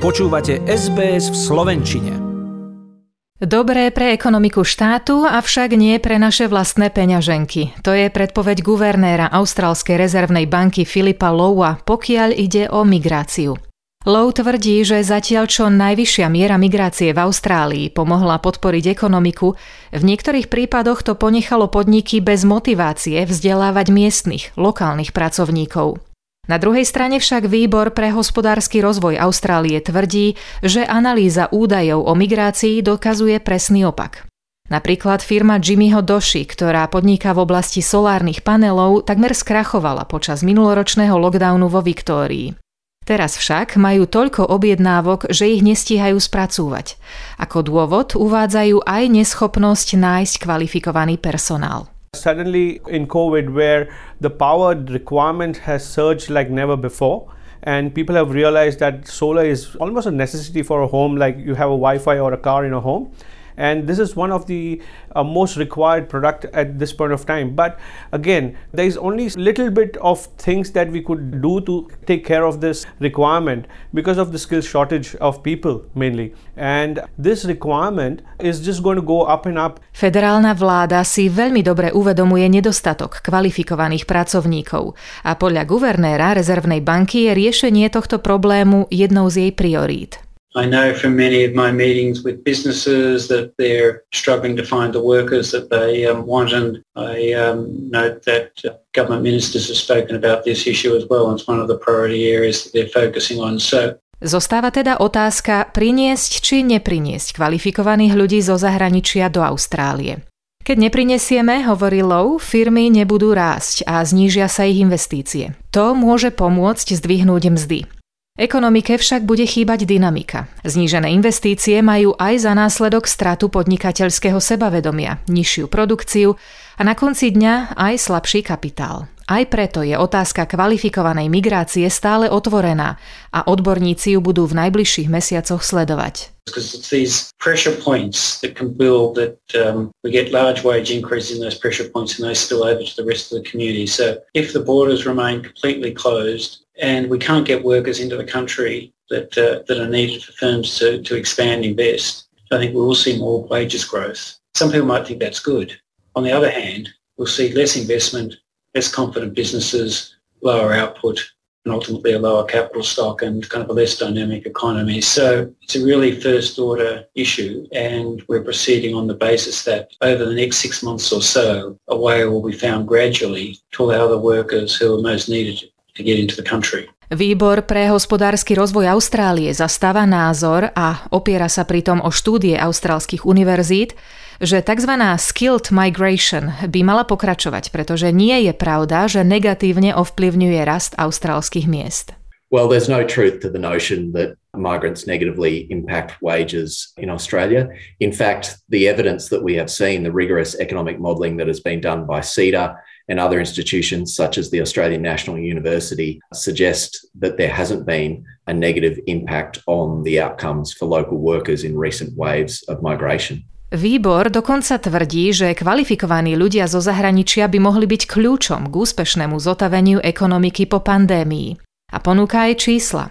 Počúvate SBS v Slovenčine. Dobré pre ekonomiku štátu, avšak nie pre naše vlastné peňaženky. To je predpoveď guvernéra Austrálskej rezervnej banky Filipa Lowa, pokiaľ ide o migráciu. Low tvrdí, že zatiaľ čo najvyššia miera migrácie v Austrálii pomohla podporiť ekonomiku, v niektorých prípadoch to ponechalo podniky bez motivácie vzdelávať miestnych, lokálnych pracovníkov. Na druhej strane však Výbor pre hospodársky rozvoj Austrálie tvrdí, že analýza údajov o migrácii dokazuje presný opak. Napríklad firma Jimmyho Doshi, ktorá podniká v oblasti solárnych panelov, takmer skrachovala počas minuloročného lockdownu vo Viktórii. Teraz však majú toľko objednávok, že ich nestíhajú spracúvať. Ako dôvod uvádzajú aj neschopnosť nájsť kvalifikovaný personál. Suddenly in COVID, where the power requirement has surged like never before, and people have realized that solar is almost a necessity for a home, like you have a Wi Fi or a car in a home and this is one of the uh, most required product at this point of time. But again there is only little bit of things that we could do to take care of this requirement because of the skill shortage of people mainly. And this requirement is just going to go up and up. Federálna vláda si veľmi dobre uvedomuje nedostatok kvalifikovaných pracovníkov. A podľa guvernéra rezervnej banky je riešenie tohto problému jednou z jej priorít. I know from many of my meetings with businesses that they're struggling to find the workers that they um, want and I um, note that uh, government ministers have spoken about this issue as well. It's one of the priority areas that they're focusing on. So Zostáva teda otázka priniesť či nepriniesť kvalifikovaných ľudí zo zahraničia do Austrálie. Keď neprinesieme, hovorí Low, firmy nebudú rásť a znížia sa ich investície. To môže pomôcť zdvihnúť mzdy. Ekonomike však bude chýbať dynamika. Znížené investície majú aj za následok stratu podnikateľského sebavedomia, nižšiu produkciu a na konci dňa aj slabší kapitál. Aj preto je otázka kvalifikovanej migrácie stále otvorená a odborníci ju budú v najbližších mesiacoch sledovať. Because and we can't get workers into the country that uh, that are needed for firms to, to expand, invest. I think we will see more wages growth. Some people might think that's good. On the other hand, we'll see less investment, less confident businesses, lower output, and ultimately a lower capital stock and kind of a less dynamic economy. So it's a really first order issue and we're proceeding on the basis that over the next six months or so, a way will be found gradually to allow the workers who are most needed to get into the country. Výbor pre hospodársky rozvoj Austrálie zastáva názor a opiera sa pritom o štúdie austrálskych univerzít, že tzv. skilled migration by mala pokračovať, pretože nie je pravda, že negatívne ovplyvňuje rast austrálskych miest. Well, there's no truth to the notion that migrants negatively impact wages in Australia. In fact, the evidence that we have seen, the rigorous economic modelling that has been done by CEDA and other institutions such as the Australian National University suggest that there hasn't been a negative impact on the outcomes for local workers in recent waves of migration. Výbor dokonca tvrdí, že kvalifikovaní ľudia zo zahraničia by mohli byť kľúčom k úspešnému zotaveniu ekonomiky po pandémii. A ponúka aj čísla.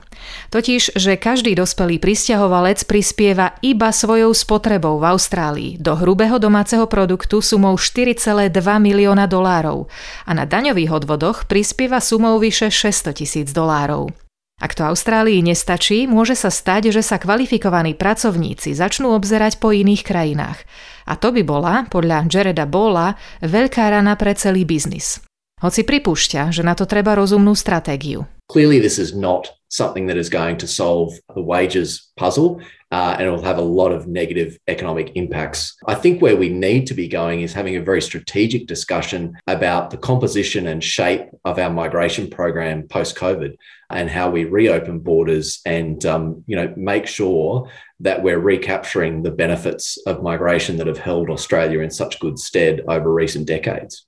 Totiž, že každý dospelý pristahovalec prispieva iba svojou spotrebou v Austrálii do hrubého domáceho produktu sumou 4,2 milióna dolárov a na daňových odvodoch prispieva sumou vyše 600 tisíc dolárov. Ak to Austrálii nestačí, môže sa stať, že sa kvalifikovaní pracovníci začnú obzerať po iných krajinách. A to by bola, podľa Jareda Bola, veľká rana pre celý biznis. Hoci pripúšťa, že na to treba rozumnú stratégiu. Clearly this is not something that is going to solve the wages puzzle uh, and it will have a lot of negative economic impacts. I think where we need to be going is having a very strategic discussion about the composition and shape of our migration program post COVID and how we reopen borders and um, you know make sure that we're recapturing the benefits of migration that have held Australia in such good stead over recent decades.